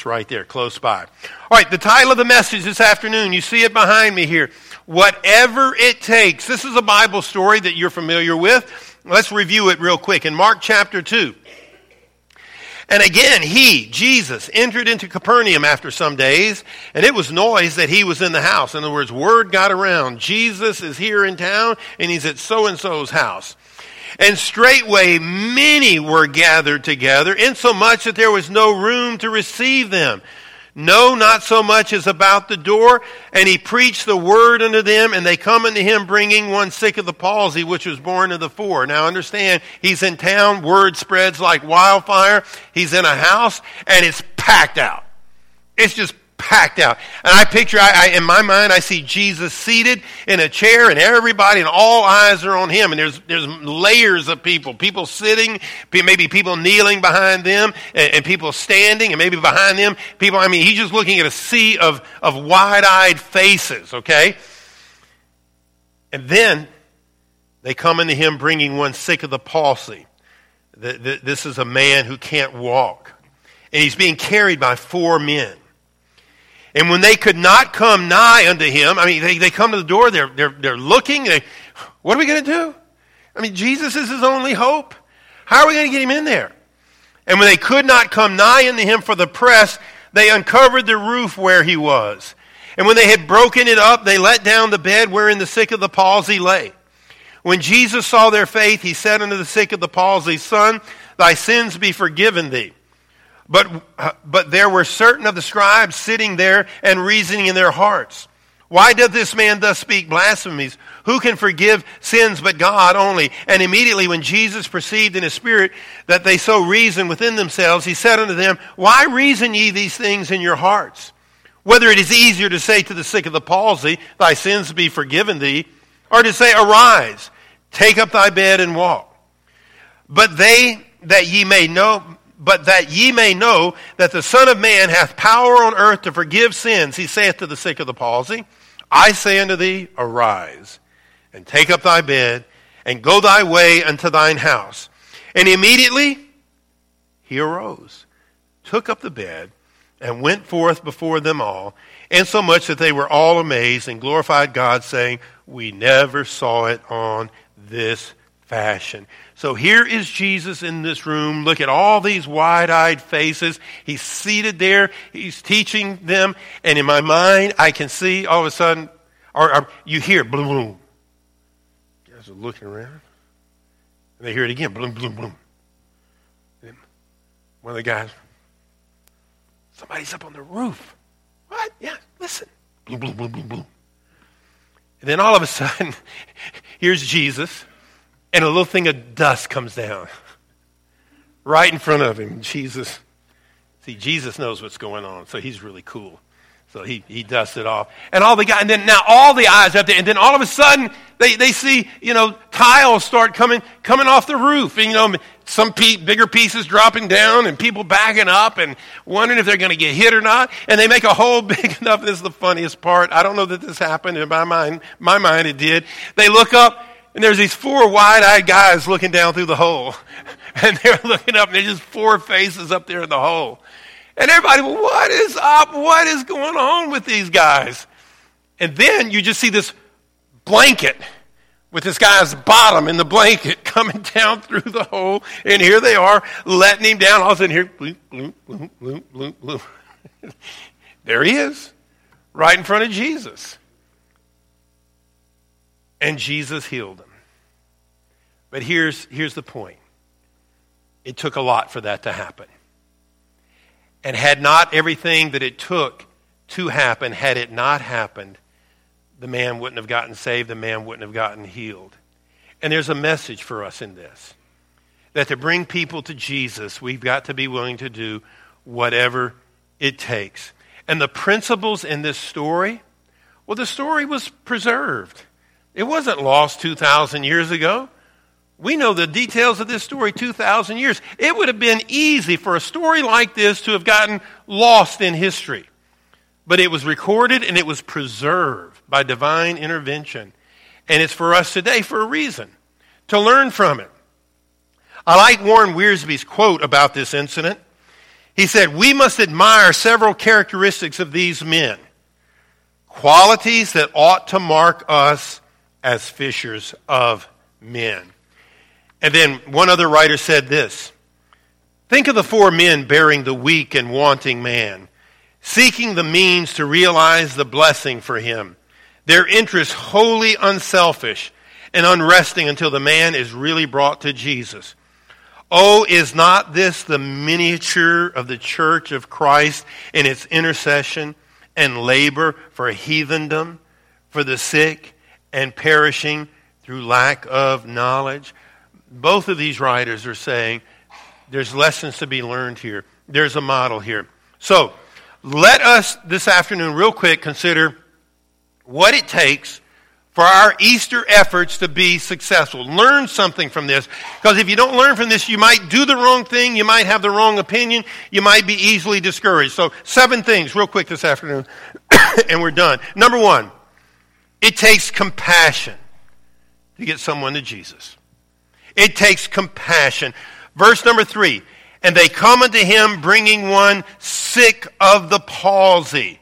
It's right there, close by. All right, the title of the message this afternoon, you see it behind me here. Whatever it takes. This is a Bible story that you're familiar with. Let's review it real quick. In Mark chapter 2, and again, he, Jesus, entered into Capernaum after some days, and it was noise that he was in the house. In other words, word got around. Jesus is here in town, and he's at so and so's house. And straightway many were gathered together, insomuch that there was no room to receive them. No, not so much as about the door. And he preached the word unto them, and they come unto him bringing one sick of the palsy, which was borne of the four. Now understand, he's in town, word spreads like wildfire. He's in a house, and it's packed out. It's just packed out. And I picture, I, I, in my mind, I see Jesus seated in a chair and everybody and all eyes are on him. And there's, there's layers of people, people sitting, maybe people kneeling behind them and, and people standing and maybe behind them, people, I mean, he's just looking at a sea of, of wide-eyed faces, okay? And then they come into him bringing one sick of the palsy. This is a man who can't walk. And he's being carried by four men. And when they could not come nigh unto him, I mean, they, they come to the door, they're, they're, they're looking, they, what are we going to do? I mean, Jesus is his only hope. How are we going to get him in there? And when they could not come nigh unto him for the press, they uncovered the roof where he was. And when they had broken it up, they let down the bed wherein the sick of the palsy lay. When Jesus saw their faith, he said unto the sick of the palsy, Son, thy sins be forgiven thee. But, but there were certain of the scribes sitting there and reasoning in their hearts. Why doth this man thus speak blasphemies? Who can forgive sins but God only? And immediately when Jesus perceived in his spirit that they so reasoned within themselves, he said unto them, Why reason ye these things in your hearts? Whether it is easier to say to the sick of the palsy, Thy sins be forgiven thee, or to say, Arise, take up thy bed and walk. But they that ye may know, but that ye may know that the Son of Man hath power on earth to forgive sins, he saith to the sick of the palsy, I say unto thee, arise, and take up thy bed, and go thy way unto thine house. And immediately he arose, took up the bed, and went forth before them all, insomuch that they were all amazed and glorified God, saying, We never saw it on this fashion. So here is Jesus in this room. Look at all these wide eyed faces. He's seated there. He's teaching them. And in my mind, I can see all of a sudden, or, or you hear, bloom, bloom. You guys are looking around. And they hear it again, bloom, bloom, bloom. And one of the guys, somebody's up on the roof. What? Yeah, listen. Bloom, bloom, bloom, bloom, bloom. And then all of a sudden, here's Jesus and a little thing of dust comes down right in front of him. Jesus, see, Jesus knows what's going on, so he's really cool. So he, he dusts it off. And all the guys, and then now all the eyes up there, and then all of a sudden they, they see, you know, tiles start coming, coming off the roof. And, you know, some pe- bigger pieces dropping down and people backing up and wondering if they're going to get hit or not. And they make a hole big enough. This is the funniest part. I don't know that this happened. In my mind, my mind it did. They look up and there's these four wide eyed guys looking down through the hole. And they're looking up, and there's just four faces up there in the hole. And everybody, well, what is up? What is going on with these guys? And then you just see this blanket with this guy's bottom in the blanket coming down through the hole. And here they are letting him down. All of a sudden, here, bloop, bloop, bloop, bloop, bloop, bloop. there he is, right in front of Jesus. And Jesus healed him. But here's, here's the point it took a lot for that to happen. And had not everything that it took to happen, had it not happened, the man wouldn't have gotten saved, the man wouldn't have gotten healed. And there's a message for us in this that to bring people to Jesus, we've got to be willing to do whatever it takes. And the principles in this story, well, the story was preserved. It wasn't lost 2,000 years ago. We know the details of this story 2,000 years. It would have been easy for a story like this to have gotten lost in history. But it was recorded and it was preserved by divine intervention. And it's for us today for a reason to learn from it. I like Warren Wiersbe's quote about this incident. He said, We must admire several characteristics of these men, qualities that ought to mark us as fishers of men. And then one other writer said this Think of the four men bearing the weak and wanting man, seeking the means to realize the blessing for him. Their interest wholly unselfish and unresting until the man is really brought to Jesus. Oh, is not this the miniature of the church of Christ in its intercession and labor for heathendom, for the sick and perishing through lack of knowledge? Both of these writers are saying there's lessons to be learned here. There's a model here. So, let us this afternoon, real quick, consider what it takes for our Easter efforts to be successful. Learn something from this. Because if you don't learn from this, you might do the wrong thing, you might have the wrong opinion, you might be easily discouraged. So, seven things, real quick this afternoon, and we're done. Number one, it takes compassion to get someone to Jesus. It takes compassion. Verse number three, and they come unto him bringing one sick of the palsy,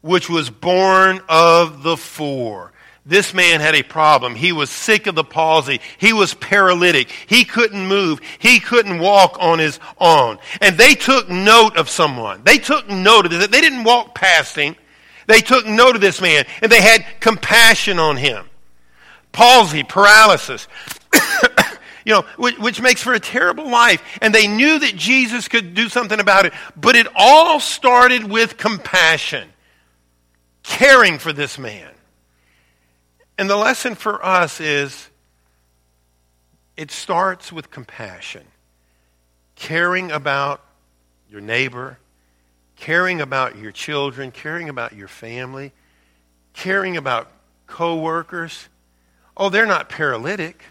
which was borne of the four. This man had a problem. He was sick of the palsy. He was paralytic. He couldn't move. He couldn't walk on his own. And they took note of someone. They took note of this. They didn't walk past him. They took note of this man and they had compassion on him. Palsy, paralysis, you know, which, which, makes for a terrible life. And they knew that Jesus could do something about it. But it all started with compassion, caring for this man. And the lesson for us is it starts with compassion, caring about your neighbor, caring about your children, caring about your family, caring about coworkers. Oh, they're not paralytic.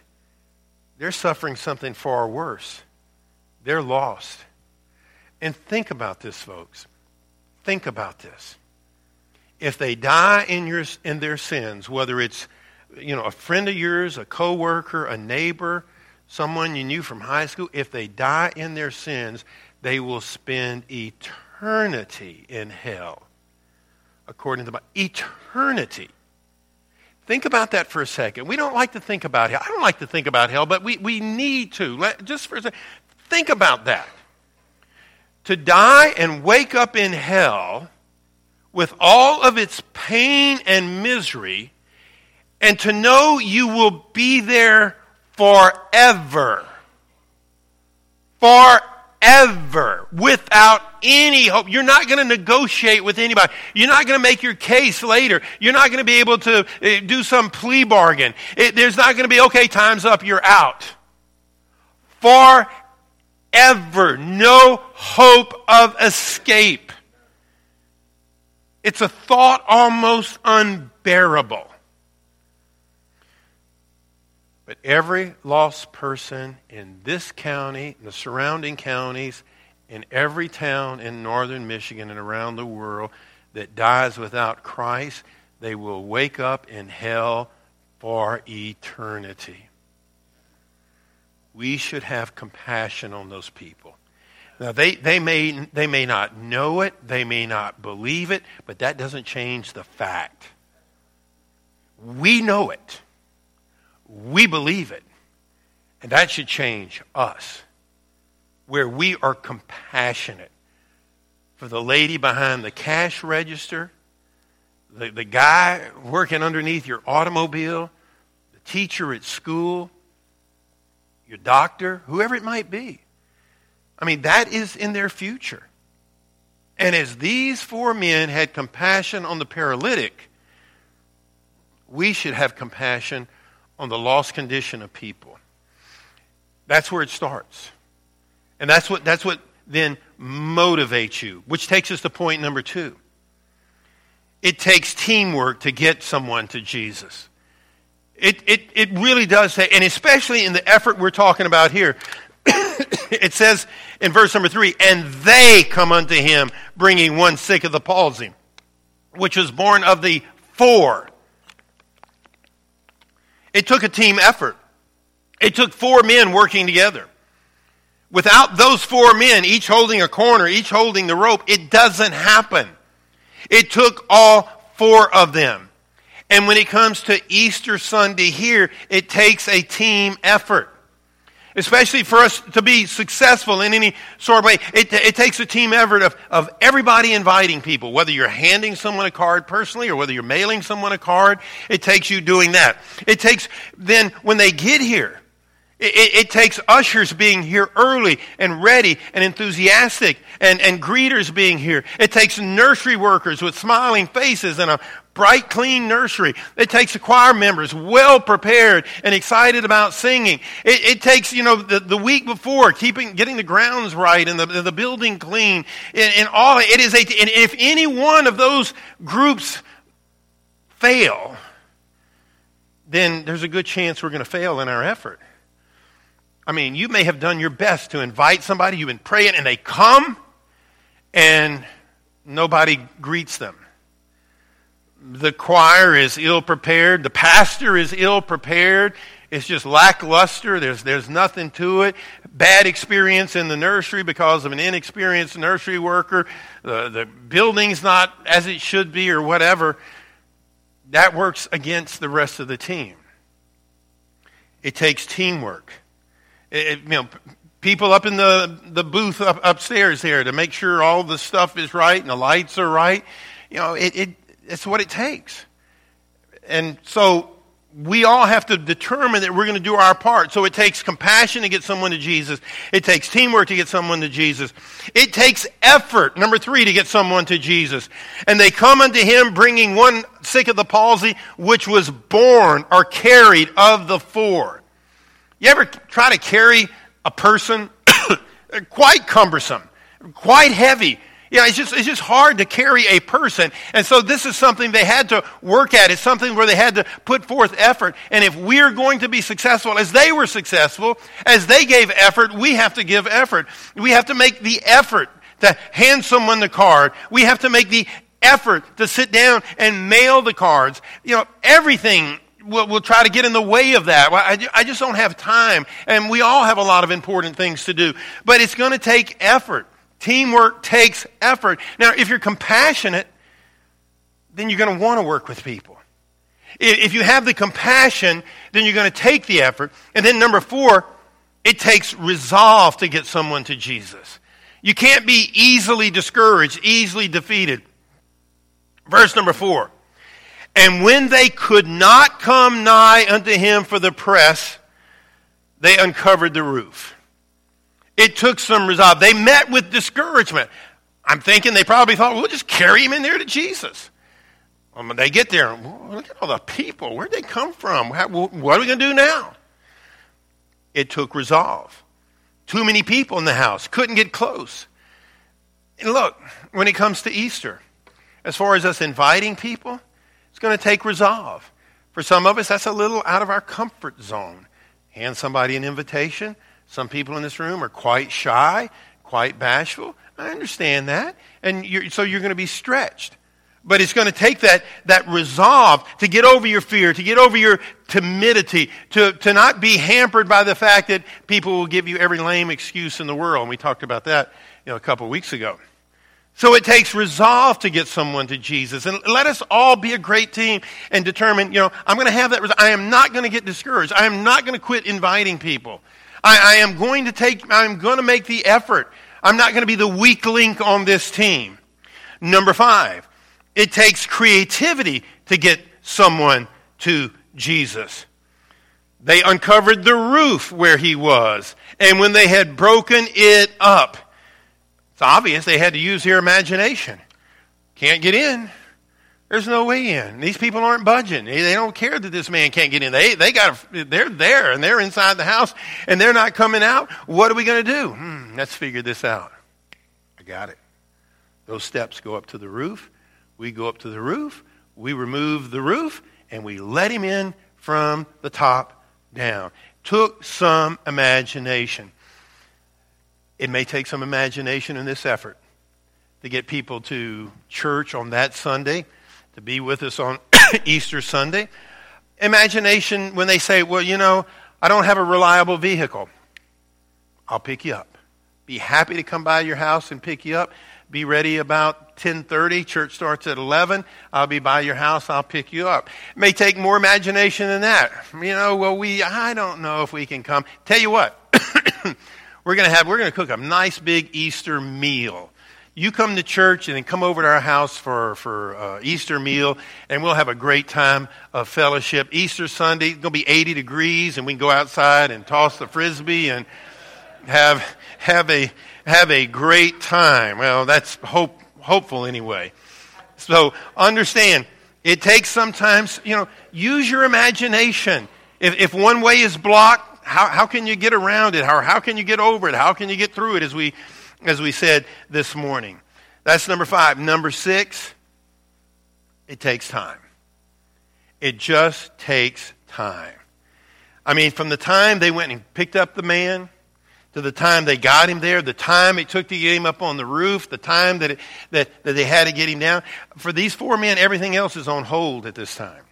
They're suffering something far worse. They're lost. And think about this, folks. Think about this. If they die in, your, in their sins, whether it's you know, a friend of yours, a coworker, a neighbor, someone you knew from high school, if they die in their sins, they will spend eternity in hell. According to the Bible. Eternity. Think about that for a second. We don't like to think about hell. I don't like to think about hell, but we, we need to. Let, just for a second. Think about that. To die and wake up in hell with all of its pain and misery and to know you will be there forever. Forever. Without any hope. You're not going to negotiate with anybody. You're not going to make your case later. You're not going to be able to uh, do some plea bargain. It, there's not going to be, okay, time's up, you're out. Forever. No hope of escape. It's a thought almost unbearable. But every lost person in this county, in the surrounding counties, in every town in northern Michigan and around the world that dies without Christ, they will wake up in hell for eternity. We should have compassion on those people. Now, they, they, may, they may not know it, they may not believe it, but that doesn't change the fact. We know it. We believe it. And that should change us, where we are compassionate for the lady behind the cash register, the, the guy working underneath your automobile, the teacher at school, your doctor, whoever it might be. I mean, that is in their future. And as these four men had compassion on the paralytic, we should have compassion on the lost condition of people. That's where it starts. And that's what, that's what then motivates you, which takes us to point number two. It takes teamwork to get someone to Jesus. It, it, it really does say, and especially in the effort we're talking about here, it says in verse number three, and they come unto him, bringing one sick of the palsy, which was borne of the four. It took a team effort. It took four men working together. Without those four men, each holding a corner, each holding the rope, it doesn't happen. It took all four of them. And when it comes to Easter Sunday here, it takes a team effort. Especially for us to be successful in any sort of way. It, it takes a team effort of, of everybody inviting people, whether you're handing someone a card personally or whether you're mailing someone a card. It takes you doing that. It takes then when they get here, it, it, it, takes ushers being here early and ready and enthusiastic and, and greeters being here. It takes nursery workers with smiling faces and a bright, clean nursery. It takes the choir members well prepared and excited about singing. It, it takes, you know, the, the week before, keeping, getting the grounds right and the, the building clean and, and all. It is a, and if any one of those groups fail, then there's a good chance we're going to fail in our effort. I mean, you may have done your best to invite somebody, you've been praying, and they come, and nobody greets them. The choir is ill prepared, the pastor is ill prepared. It's just lackluster. There's, there's nothing to it. Bad experience in the nursery because of an inexperienced nursery worker. The, the building's not as it should be, or whatever. That works against the rest of the team. It takes teamwork. It, you know, people up in the, the booth up, upstairs here to make sure all the stuff is right and the lights are right. You know, it, it, it's what it takes. And so we all have to determine that we're going to do our part. So it takes compassion to get someone to Jesus. It takes teamwork to get someone to Jesus. It takes effort, number three, to get someone to Jesus. And they come unto him bringing one sick of the palsy, which was borne or carried of the four. You ever try to carry a person? quite cumbersome, quite heavy. Yeah, it's just, it's just hard to carry a person. And so this is something they had to work at. It's something where they had to put forth effort. And if we're going to be successful as they were successful, as they gave effort, we have to give effort. We have to make the effort to hand someone the card. We have to make the effort to sit down and mail the cards. You know, everything we'll, we'll try to get in the way of that. I, I just don't have time. And we all have a lot of important things to do. But it's going to take effort. Teamwork takes effort. Now, if you're compassionate, then you're going to want to work with people. If you have the compassion, then you're going to take the effort. And then number four, it takes resolve to get someone to Jesus. You can't be easily discouraged, easily defeated. Verse number four. And when they could not come nigh unto him for the press, they uncovered the roof. It took some resolve. They met with discouragement. I'm thinking they probably thought, we'll just carry him in there to Jesus. When they get there, look at all the people. Where'd they come from? What are we going to do now? It took resolve. Too many people in the house. Couldn't get close. And look, when it comes to Easter, as far as us inviting people, it's going to take resolve. For some of us, that's a little out of our comfort zone. Hand somebody an invitation. Some people in this room are quite shy, quite bashful. I understand that. And you're, so you're going to be stretched. But it's going to take that, that resolve to get over your fear, to get over your timidity, to, to not be hampered by the fact that people will give you every lame excuse in the world. And we talked about that you know, a couple of weeks ago. So it takes resolve to get someone to Jesus. And let us all be a great team and determine, you know, I'm going to have that. I am not going to get discouraged. I am not going to quit inviting people. I, I am going to take, I'm going to make the effort. I'm not going to be the weak link on this team. Number five, it takes creativity to get someone to Jesus. They uncovered the roof where he was, and when they had broken it up, it's obvious they had to use their imagination. Can't get in. There's no way in. These people aren't budging. They don't care that this man can't get in. They, they got, they're there and they're inside the house and they're not coming out. What are we going to do? Hmm, let's figure this out. I got it. Those steps go up to the roof. We go up to the roof. We remove the roof and we let him in from the top down. Took some imagination. It may take some imagination in this effort to get people to church on that Sunday, to be with us on Easter Sunday. Imagination when they say, well, you know, I don't have a reliable vehicle. I'll pick you up. Be happy to come by your house and pick you up. Be ready about 10:30. Church starts at 11. I'll be by your house. I'll pick you up. It may take more imagination than that. You know, well, we I don't know if we can come. Tell you what, we're gonna have we're gonna cook a nice big Easter meal you come to church and then come over to our house for, for uh, Easter meal, and we'll have a great time of fellowship. Easter Sunday, it's going to be 80 degrees, and we can go outside and toss the frisbee and have, have, a, have a great time. Well, that's hope, hopeful anyway. So understand, it takes sometimes, you know, use your imagination. If, if one way is blocked, how, how can you get around it? How, how can you get over it? How can you get through it as we as we said this morning. That's number five. Number six, it takes time. It just takes time. I mean, from the time they went and picked up the man to the time they got him there, the time it took to get him up on the roof, the time that, it, that, that they had to get him down, for these four men, everything else is on hold at this time.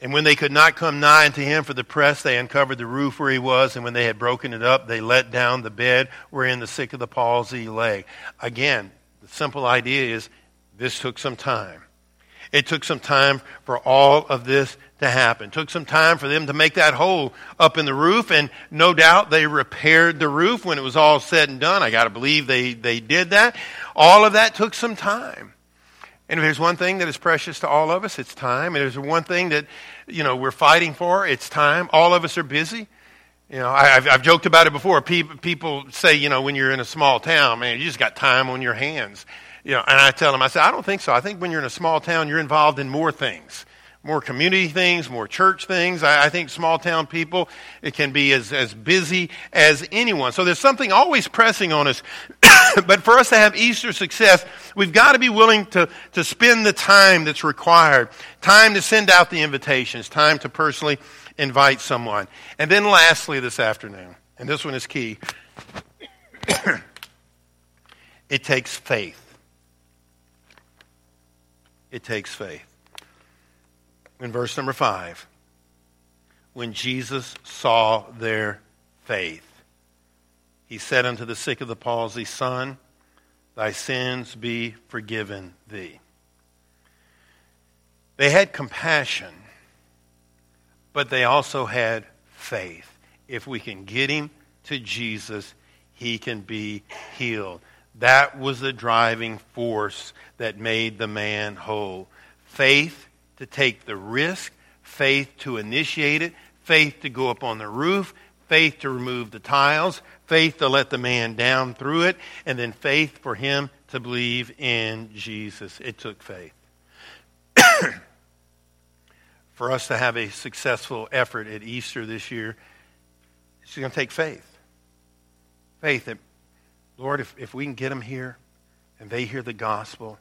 And when they could not come nigh unto him for the press, they uncovered the roof where he was, and when they had broken it up, they let down the bed wherein the sick of the palsy lay. Again, the simple idea is this took some time. It took some time for all of this to happen. It took some time for them to make that hole up in the roof, and no doubt they repaired the roof when it was all said and done. I got to believe they, they did that. All of that took some time. And if there's one thing that is precious to all of us, it's time. And if there's one thing that, you know, we're fighting for, it's time. All of us are busy. You know, I, have I've joked about it before. People, say, you know, when you're in a small town, man, you just got time on your hands. You know, and I tell them, I say, I don't think so. I think when you're in a small town, you're involved in more things more community things, more church things. I, I, think small town people, it can be as, as busy as anyone. So there's something always pressing on us. but for us to have Easter success, we've got to be willing to, to spend the time that's required. Time to send out the invitations. Time to personally invite someone. And then lastly this afternoon, and this one is key, it takes faith. It takes faith in verse number 5 when Jesus saw their faith. He said unto the sick of the palsy, Son, thy sins be forgiven thee. They had compassion, but they also had faith. If we can get him to Jesus, he can be healed. That was the driving force that made the man whole. Faith to take the risk, faith to initiate it, faith to go up on the roof, faith to remove the tiles, faith to let the man down through it, and then faith for him to believe in Jesus. It took faith. for us to have a successful effort at Easter this year, it's going to take faith. Faith that, Lord, if, if we can get them here and they hear the gospel,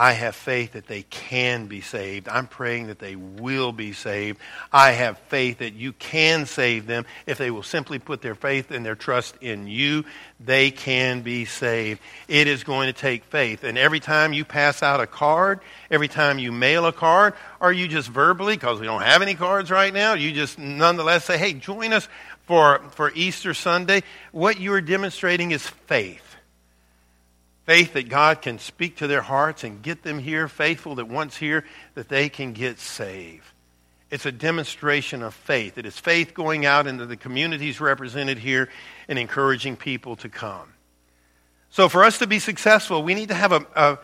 I have faith that they can be saved. I'm praying that they will be saved. I have faith that you can save them. If they will simply put their faith and their trust in you, they can be saved. It is going to take faith. And every time you pass out a card, every time you mail a card, or you just verbally, because we don't have any cards right now, you just nonetheless say, hey, join us for, for Easter Sunday, what you are demonstrating is faith faith that God can speak to their hearts and get them here, faithful that once here, that they can get saved. It's a demonstration of faith. It is faith going out into the communities represented here and encouraging people to come. So, for us to be successful, we need to have a, a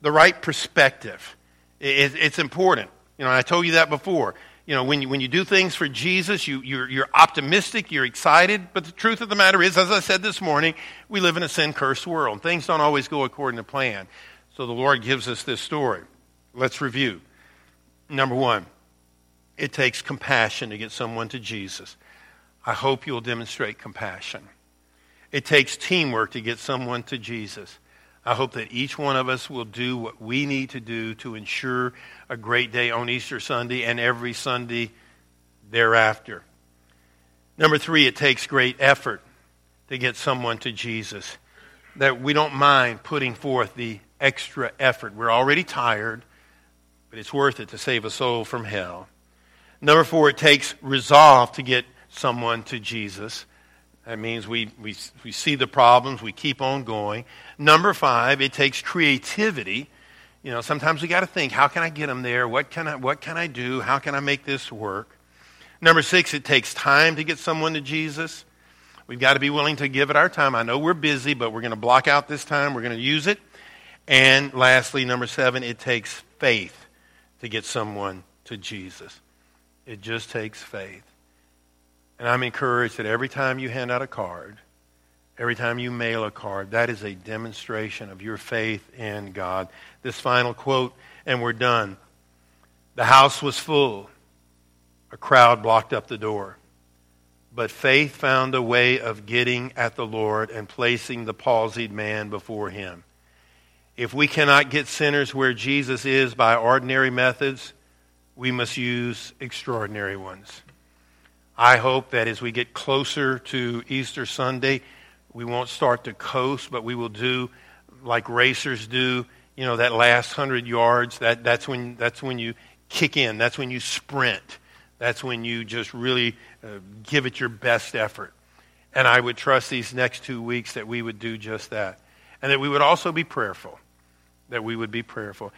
the right perspective. It, it's important. You know, I told you that before you know, when you, when you do things for Jesus, you, you're, you're optimistic, you're excited. But the truth of the matter is, as I said this morning, we live in a sin cursed world. Things don't always go according to plan. So the Lord gives us this story. Let's review. Number one, it takes compassion to get someone to Jesus. I hope you'll demonstrate compassion. It takes teamwork to get someone to Jesus. I hope that each one of us will do what we need to do to ensure a great day on Easter Sunday and every Sunday thereafter. Number three, it takes great effort to get someone to Jesus. That we don't mind putting forth the extra effort. We're already tired, but it's worth it to save a soul from hell. Number four, it takes resolve to get someone to Jesus. That means we, we, we see the problems, we keep on going. Number five, it takes creativity. You know, sometimes we got to think, how can I get them there? What can I, what can I do? How can I make this work? Number six, it takes time to get someone to Jesus. We've got to be willing to give it our time. I know we're busy, but we're going to block out this time. We're going to use it. And lastly, number seven, it takes faith to get someone to Jesus. It just takes faith. And I'm encouraged that every time you hand out a card, every time you mail a card, that is a demonstration of your faith in God. This final quote, and we're done. The house was full. A crowd blocked up the door. But faith found a way of getting at the Lord and placing the palsied man before him. If we cannot get sinners where Jesus is by ordinary methods, we must use extraordinary ones. I hope that as we get closer to Easter Sunday, we won't start to coast, but we will do like racers do, you know, that last hundred yards. That, that's, when, that's when you kick in, that's when you sprint. That's when you just really uh, give it your best effort. And I would trust these next two weeks that we would do just that. And that we would also be prayerful. That we would be prayerful.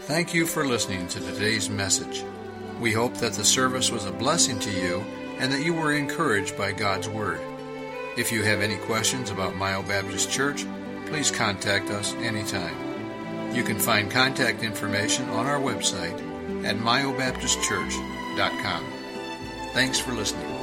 Thank you for listening to today's message. We hope that the service was a blessing to you and that you were encouraged by God's Word. If you have any questions about Mio Baptist Church, please contact us anytime. You can find contact information on our website at miobaptistchurch.com. Thanks for listening.